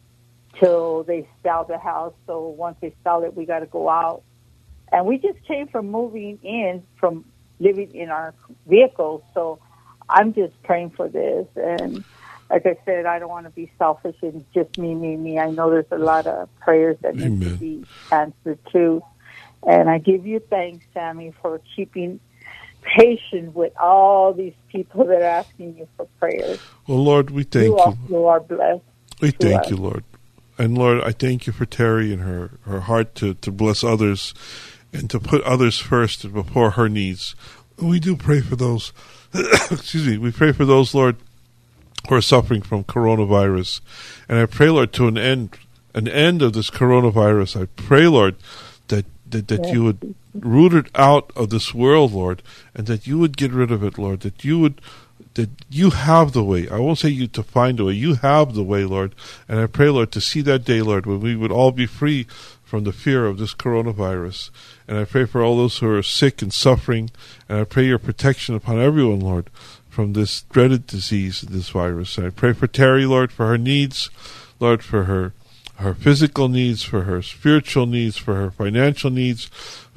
till they sell the house. So once they sell it, we got to go out. And we just came from moving in from living in our vehicles. So I'm just praying for this. And like I said, I don't want to be selfish and just me, me, me. I know there's a lot of prayers that need to be answered too. And I give you thanks, Sammy, for keeping patient with all these people that are asking you for prayers. Well, Lord, we thank you you. also are blessed. We thank us. you, Lord. And Lord, I thank you for Terry and her, her heart to, to bless others and to put others first before her needs. We do pray for those, excuse me, we pray for those, Lord, who are suffering from coronavirus. And I pray, Lord, to an end, an end of this coronavirus. I pray, Lord, that, that, that you would root it out of this world, Lord, and that you would get rid of it, Lord, that you would that you have the way. I won't say you to find a way. You have the way, Lord. And I pray, Lord, to see that day, Lord, when we would all be free from the fear of this coronavirus. And I pray for all those who are sick and suffering. And I pray your protection upon everyone, Lord, from this dreaded disease, this virus. And I pray for Terry, Lord, for her needs, Lord, for her her physical needs, for her spiritual needs, for her financial needs,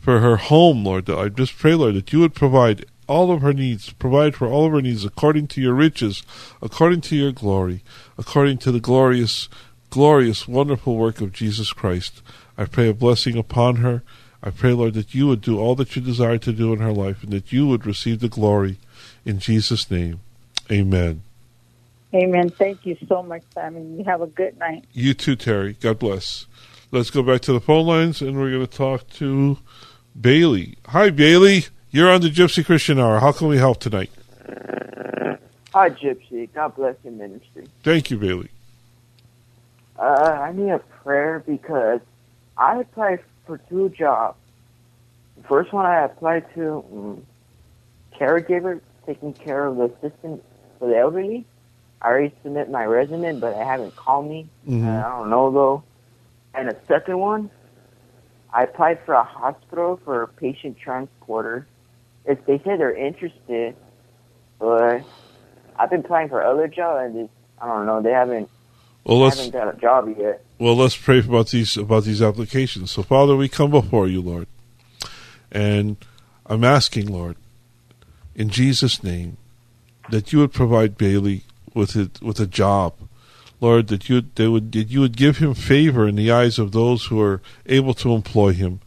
for her home, Lord. I just pray, Lord, that you would provide all of her needs, provide for all of her needs according to your riches, according to your glory, according to the glorious, glorious, wonderful work of Jesus Christ. I pray a blessing upon her. I pray, Lord, that you would do all that you desire to do in her life and that you would receive the glory. In Jesus' name, amen. Amen. Thank you so much, Sammy. You have a good night. You too, Terry. God bless. Let's go back to the phone lines and we're going to talk to Bailey. Hi, Bailey. You're on the Gypsy Christian Hour. How can we help tonight? Hi, Gypsy. God bless your ministry. Thank you, Bailey. Uh, I need a prayer because I applied for two jobs. The first one I applied to, um, caregiver, taking care of the assistant for the elderly. I already submit my resume, but they haven't called me. Mhm. Uh, I don't know though. And the second one, I applied for a hospital for a patient transporter. If they say they're interested, but I've been applying for other jobs and I don't know, they haven't Well, let's haven't got a job yet. well let's pray about these about these applications. So, Father, we come before you, Lord, and I'm asking, Lord, in Jesus' name, that you would provide Bailey with it with a job, Lord, that you they would that you would give him favor in the eyes of those who are able to employ him,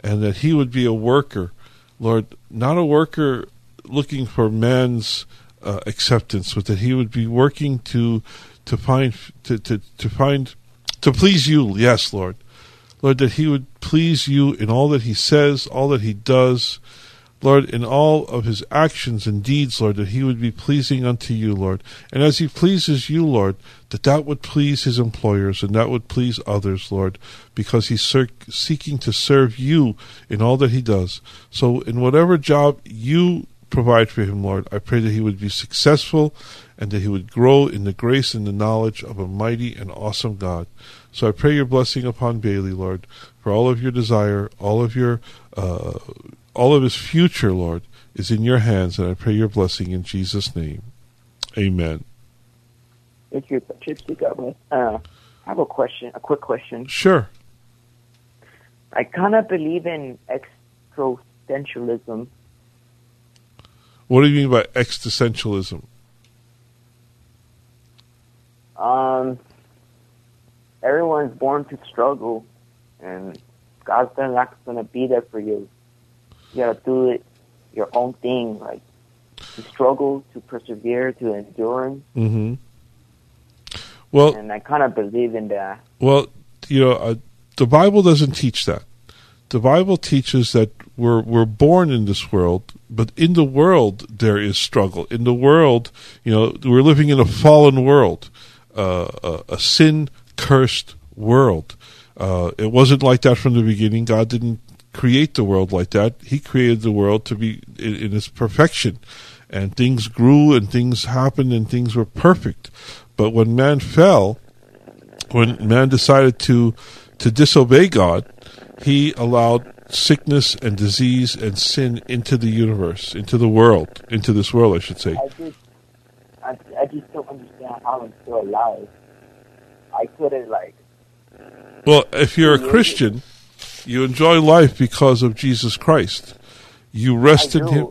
and that he would be a worker, Lord, not a worker looking for man's uh, acceptance, but that he would be working to to find to, to, to find to please you. Yes, Lord, Lord, that he would please you in all that he says, all that he does. Lord, in all of his actions and deeds, Lord, that he would be pleasing unto you, Lord. And as he pleases you, Lord, that that would please his employers and that would please others, Lord, because he's ser- seeking to serve you in all that he does. So, in whatever job you provide for him, Lord, I pray that he would be successful and that he would grow in the grace and the knowledge of a mighty and awesome God. So I pray your blessing upon Bailey, Lord, for all of your desire, all of your, uh, all of his future, Lord, is in your hands, and I pray your blessing in Jesus' name. Amen. Thank you, bless. Uh, I have a question, a quick question. Sure. I kind of believe in existentialism. What do you mean by existentialism? Um, everyone's born to struggle, and God's not going to be there for you. You got to do it your own thing, like to struggle, to persevere, to endure. Mm-hmm. Well, and I kind of believe in that. Well, you know, uh, the Bible doesn't teach that. The Bible teaches that we're we're born in this world but in the world there is struggle. In the world, you know, we're living in a fallen world, uh, a, a sin cursed world. Uh, it wasn't like that from the beginning. God didn't create the world like that. He created the world to be in, in its perfection, and things grew and things happened and things were perfect. But when man fell, when man decided to to disobey God, he allowed sickness and disease and sin into the universe, into the world, into this world, I should say. I just, I, I just don't understand how I'm still alive. I couldn't like. Well, if you're a Christian, you enjoy life because of Jesus Christ. You rest in. Him.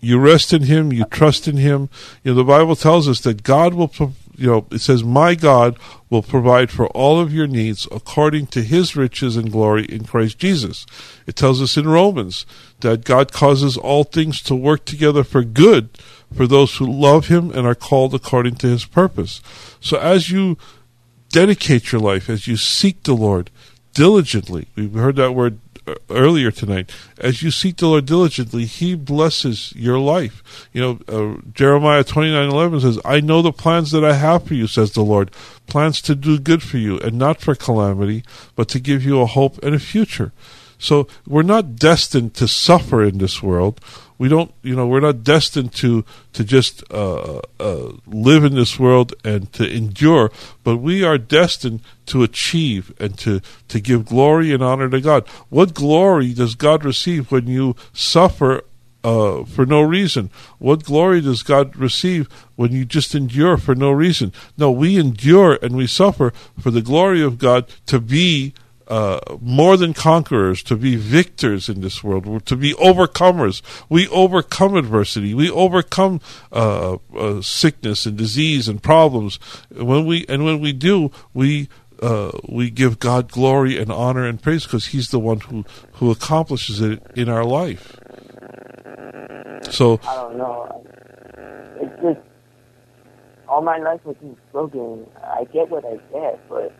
You rest in Him. You trust in Him. You know, the Bible tells us that God will, you know, it says, My God will provide for all of your needs according to His riches and glory in Christ Jesus. It tells us in Romans that God causes all things to work together for good for those who love Him and are called according to His purpose. So as you dedicate your life, as you seek the Lord diligently, we've heard that word uh, earlier tonight. As you seek the Lord diligently, He blesses your life. You know, uh, Jeremiah twenty nine eleven says, "I know the plans that I have for you," says the Lord, plans to do good for you and not for calamity, but to give you a hope and a future. So we're not destined to suffer in this world. We don't, you know, we're not destined to to just uh, uh, live in this world and to endure, but we are destined to achieve and to to give glory and honor to God. What glory does God receive when you suffer uh, for no reason. What glory does God receive when you just endure for no reason? No, we endure and we suffer for the glory of God to be uh, more than conquerors, to be victors in this world, to be overcomers. We overcome adversity. We overcome uh, uh, sickness and disease and problems. When we and when we do, we uh, we give God glory and honor and praise because He's the one who who accomplishes it in our life. So I don't know. It's just all my life has been struggling. I get what I get, but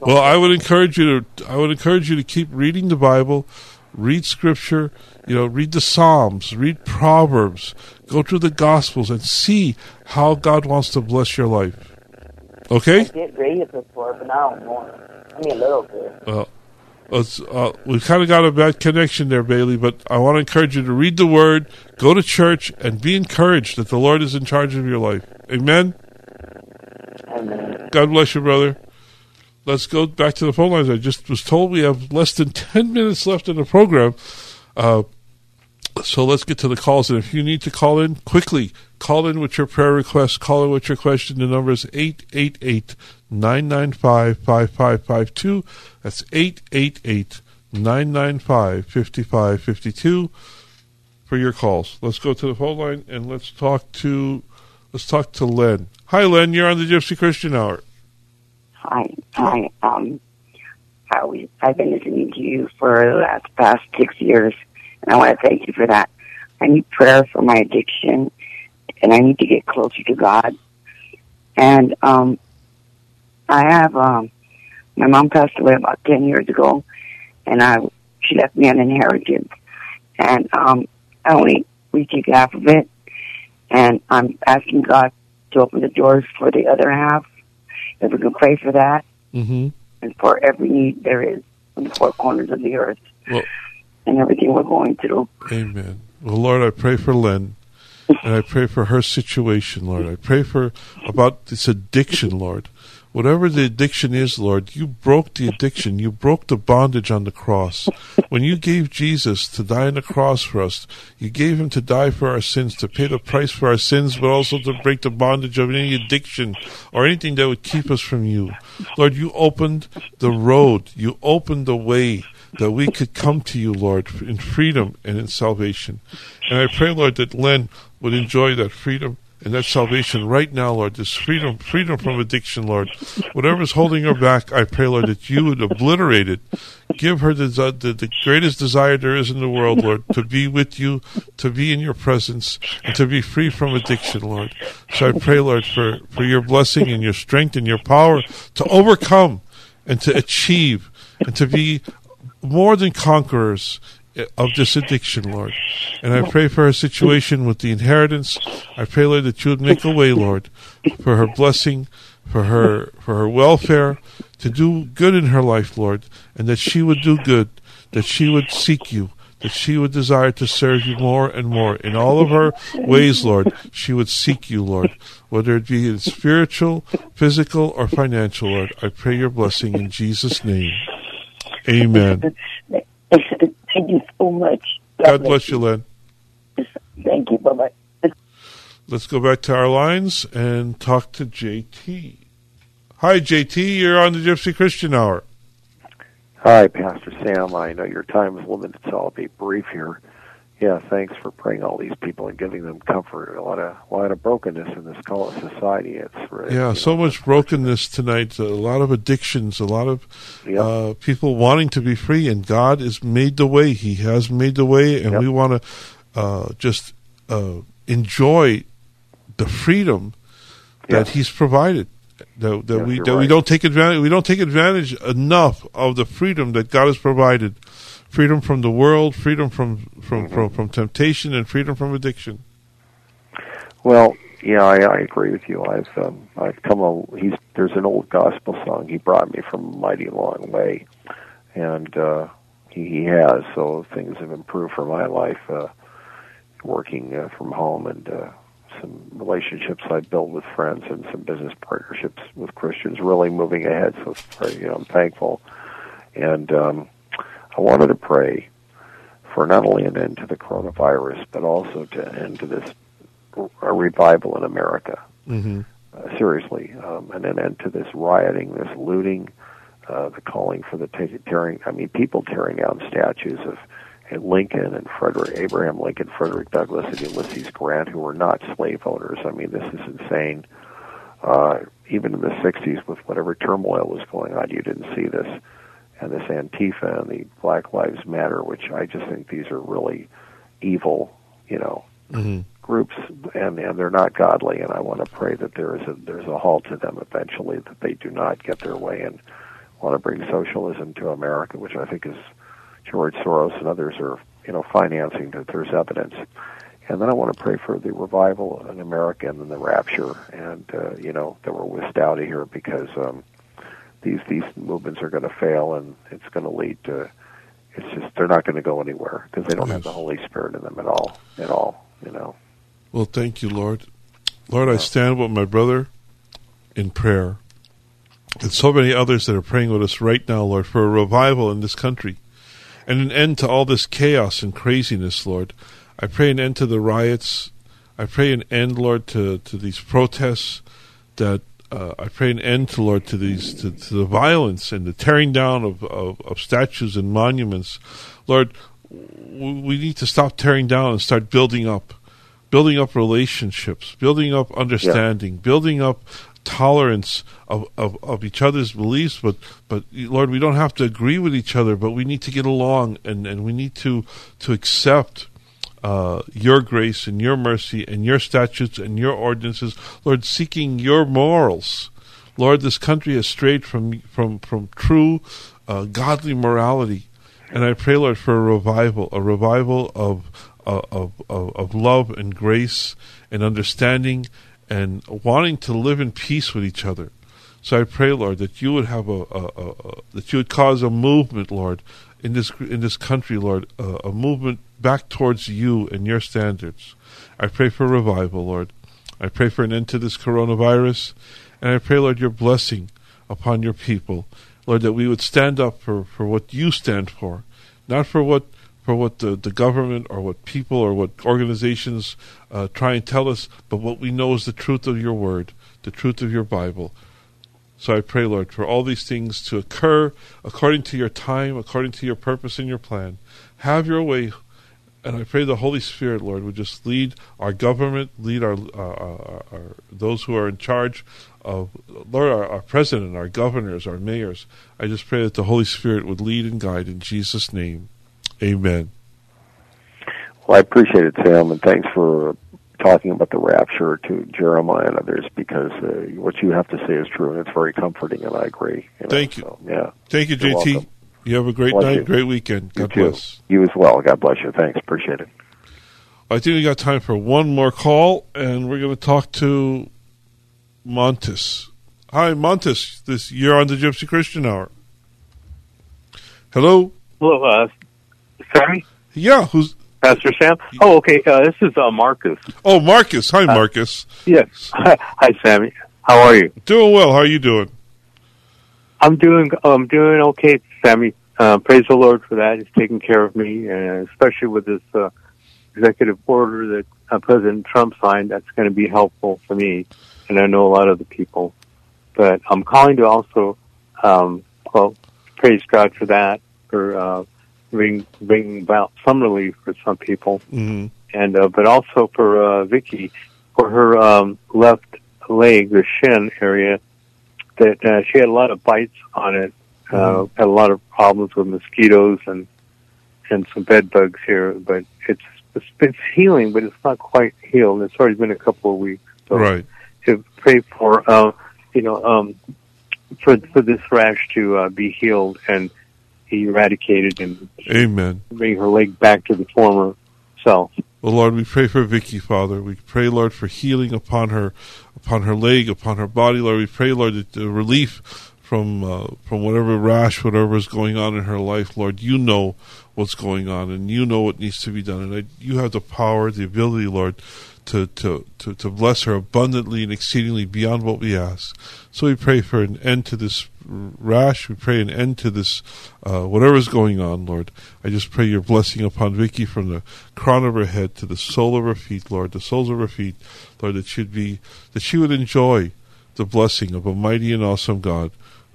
Well, I would encourage you to I would encourage you to keep reading the Bible, read scripture, you know, read the Psalms, read Proverbs, go through the Gospels and see how God wants to bless your life. I Okay? did read it before, but now I'm more. I mean, a little bit. Well, uh, we've kind of got a bad connection there, Bailey, but I want to encourage you to read the Word, go to church, and be encouraged that the Lord is in charge of your life. Amen? And God bless you, brother. Let's go back to the phone lines. I just was told we have less than 10 minutes left in the program. Uh, so let's get to the calls. And if you need to call in, quickly call in with your prayer request, call in with your question. The number is 888 995 5552. That's 888 995 5552 for your calls. Let's go to the phone line and let's talk to let's talk to Len. Hi Len, you're on the Gypsy Christian Hour. Hi, hi. Um, I always, I've been listening to you for the last past six years, and I want to thank you for that. I need prayer for my addiction, and I need to get closer to God. And um, I have um, my mom passed away about ten years ago, and I she left me an inheritance, and um, I only received half of it, and I'm asking God to open the doors for the other half. If we can pray for that Mm-hmm. and for every need there is in the four corners of the earth Well, and everything we're going through. Amen. Well, Lord, I pray for Len, and I pray for her situation, Lord. I pray for about this addiction, Lord. Whatever the addiction is, Lord, you broke the addiction. You broke the bondage on the cross. When you gave Jesus to die on the cross for us, you gave him to die for our sins, to pay the price for our sins, but also to break the bondage of any addiction or anything that would keep us from you. Lord, you opened the road. You opened the way that we could come to you, Lord, in freedom and in salvation. And I pray, Lord, that Len would enjoy that freedom and that salvation right now, Lord, this freedom, freedom from addiction, Lord. Whatever's holding her back, I pray, Lord, that you would obliterate it. Give her the, the, the greatest desire there is in the world, Lord, to be with you, to be in your presence, and to be free from addiction, Lord. So I pray, Lord, for, for your blessing and your strength and your power to overcome and to achieve and to be more than conquerors of this addiction, Lord. And I pray for her situation with the inheritance. I pray, Lord, that you would make a way, Lord, for her blessing, for her for her welfare, to do good in her life, Lord, and that she would do good, that she would seek you, that she would desire to serve you more and more. In all of her ways, Lord, she would seek you, Lord, whether it be in spiritual, physical, or financial, Lord. I pray your blessing in Jesus' name. Amen. Thank you so much. God bless you, Len. Thank you. Bye bye. Let's go back to our lines and talk to JT. Hi, JT. You're on the Gypsy Christian Hour. Hi, Pastor Sam. I know your time is limited, so I'll be brief here. Yeah, thanks for praying all these people and giving them comfort. A lot of a lot of brokenness in this call society. It's really, Yeah, so much brokenness tonight. A lot of addictions. A lot of Yep. uh, people wanting to be free, and God has made the way. He has made the way, and Yep. we want to uh, just uh, enjoy the freedom that. He's provided. That, that Yes, we that we don't take advantage. We don't take advantage enough of the freedom that God has provided. Freedom from the world, freedom from from, Mm-hmm. from, from temptation, and freedom from addiction. Well, yeah, I, I agree with you. I've um, I've come a he's there's an old gospel song. He brought me from a mighty long way, and uh, he, he has. So things have improved for my life, uh, working uh, from home and uh, some relationships I built with friends and some business partnerships with Christians. Really moving ahead. So you know, I'm thankful, and um, I wanted to pray for not only an end to the coronavirus, but also to an end to this a revival in America. Mm-hmm. Uh, seriously, um, and an end to this rioting, this looting, uh, the calling for the ta- tearing. I mean, people tearing down statues of Lincoln and Frederick Abraham Lincoln, Frederick Douglass, and Ulysses Grant, who were not slave owners. I mean, this is insane. Uh, even in the '60s, with whatever turmoil was going on, you didn't see this. And this Antifa and the Black Lives Matter, which I just think these are really evil, you know, Mm-hmm. groups and and they're not godly and I want to pray that there is a there's a halt to them eventually that they do not get their way and want to bring socialism to America which I think is George Soros and others are you know financing that there's evidence and then I want to pray for the revival in America and then the rapture and uh, you know that we're whisked out of here because um these these movements are going to fail and it's going to lead to it's just they're not going to go anywhere because they don't have the Holy Spirit in them at all at all you know Well, thank you, Lord. Lord, I stand with my brother in prayer and so many others that are praying with us right now, Lord, for a revival in this country and an end to all this chaos and craziness, Lord. I pray an end to the riots. I pray an end, Lord, to, to these protests. That uh, I pray an end to, Lord, to these to, to the violence and the tearing down of, of, of statues and monuments. Lord, we need to stop tearing down and start building up building up relationships, building up understanding, building up tolerance of, of, of each other's beliefs. But but Lord, we don't have to agree with each other, but we need to get along and, and we need to to accept uh, your grace and your mercy and your statutes and your ordinances, Lord, seeking your morals. Lord, this country has strayed from from from true uh, godly morality, and I pray, Lord, for a revival, a revival of of, of of love and grace and understanding, and wanting to live in peace with each other. So I pray, Lord, that you would have a, a, a, a that you would cause a movement, Lord, in this in this country, Lord, a movement back towards you and your standards. I pray for revival, Lord. I pray for an end to this coronavirus, and I pray, Lord, your blessing upon your people, Lord, that we would stand up for, for what you stand for, not for what for what the, the government or what people or what organizations uh, try and tell us, but what we know is the truth of your word, the truth of your Bible. So I pray, Lord, for all these things to occur according to your time, according to your purpose and your plan. Have your way. And I pray the Holy Spirit, Lord, would just lead our government, lead our, uh, our, our those who are in charge of, Lord, our, our president, our governors, our mayors. I just pray that the Holy Spirit would lead and guide in Jesus' name. Amen. Well, I appreciate it, Sam, and thanks for talking about the rapture to Jeremiah and others because uh, what you have to say is true and it's very comforting, and I agree. know, Thank you. so, yeah. Thank you, JT. welcome. You have a great Bless night, you. great weekend. You God too. bless. You as well. God bless you. Thanks. Appreciate it. I think we got time for one more call, and we're going to talk to Montes. Hi, Montes. This you're on the Gypsy Christian Hour. Hello. Hello, uh, Sammy? Yeah, who's Pastor Sam? Oh, okay. Uh, this is uh, Marcus. Oh, Marcus. Hi, Marcus. Yes. Hi, Sammy. How are you? Doing well. How are you doing? I'm doing. I'm doing okay, Sammy. Uh, praise the Lord for that. He's taking care of me, and especially with this uh, executive order that uh, President Trump signed. That's going to be helpful for me, and I know a lot of the people. But I'm calling to also, um, well, praise God for that, for uh, bring bringing about some relief for some people. Mm-hmm. and uh, but also for uh, Vicky for her um, left leg, the shin area, that uh, she had a lot of bites on it. Uh, had a lot of problems with mosquitoes and and some bed bugs here, but it's it's, it's healing, but it's not quite healed. It's already been a couple of weeks. So Right. to pray for uh, you know um, for for this rash to uh, be healed and eradicated and Amen. bring her leg back to the former self. Well, Lord, we pray for Vicky, Father. We pray, Lord, for healing upon her, upon her leg, upon her body, Lord. We pray, Lord, that the relief from uh, from whatever rash, whatever is going on in her life, Lord. You know what's going on, and you know what needs to be done, and I, you have the power, the ability, Lord, to, to to to bless her abundantly and exceedingly beyond what we ask. So we pray for an end to this rash. We pray an end to this, uh, whatever is going on, Lord. I just pray your blessing upon Vicky from the crown of her head to the sole of her feet, Lord, the soles of her feet, Lord, that she'd be, that she would enjoy the blessing of a mighty and awesome God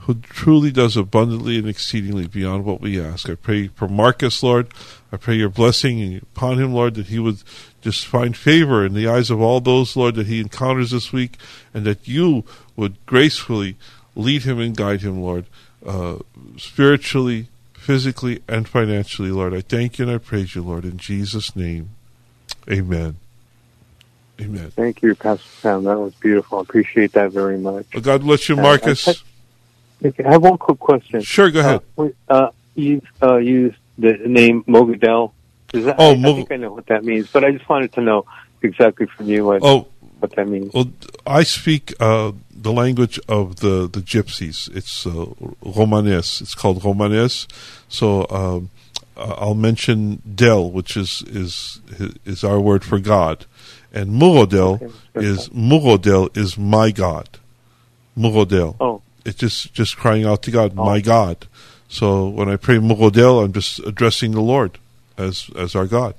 who truly does abundantly and exceedingly beyond what we ask. I pray for Marcus, Lord. I pray your blessing upon him, Lord, that he would just find favor in the eyes of all those, Lord, that he encounters this week, and that you would gracefully lead him and guide him, Lord, uh, spiritually, physically, and financially, Lord. I thank you and I praise you, Lord, in Jesus' name. Amen. Amen. Thank you, Pastor Sam. That was beautiful. I appreciate that very much. Well, God bless you, Uh, Marcus. I, okay, I have one quick question. Sure, go ahead. Uh, uh, you uh, used the name Mogadel. Is that, Oh, I, Mo- I think I know what that means, but I just wanted to know exactly from you what, Oh. what that means. Well, I speak uh, the language of the, the gypsies. It's uh, Romanes. It's called Romanes. So um, uh, I'll mention Del, which is is is our word for God, and Murodel is Murodel is my God. Murodel. Oh. It's just just crying out to God, my God. So when I pray Murodel, I'm just addressing the Lord as as our God.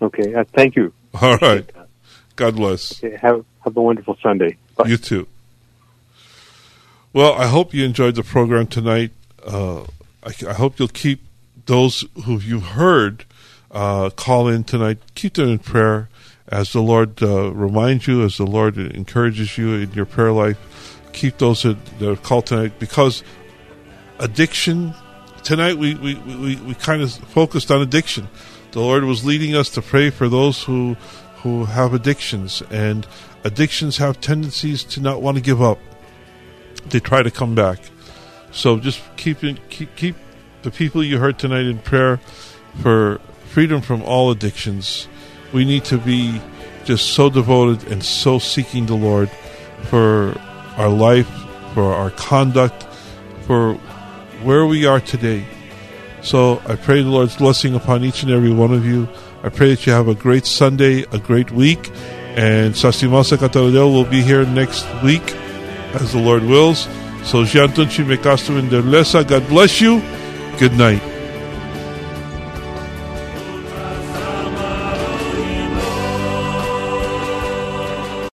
Okay, uh, thank you. All right. God bless. Okay, have have a wonderful Sunday. You too. Well, I hope you enjoyed the program tonight. Uh, I, I hope you'll keep those who you've heard uh, call in tonight. Keep them in prayer as the Lord uh, reminds you, as the Lord encourages you in your prayer life. Keep those that, are called tonight because addiction. Tonight we, we, we, we kind of focused on addiction. The Lord was leading us to pray for those who who have addictions, and addictions have tendencies to not want to give up. They try to come back. So just keep in, keep keep the people you heard tonight in prayer for freedom from all addictions. We need to be just so devoted and so seeking the Lord for our life, for our conduct, for where we are today. So I pray the Lord's blessing upon each and every one of you. I pray that you have a great Sunday, a great week, and Sastimasa Kataradel will be here next week as the Lord wills. So Jantunchi Mekastu in God bless you. Good night.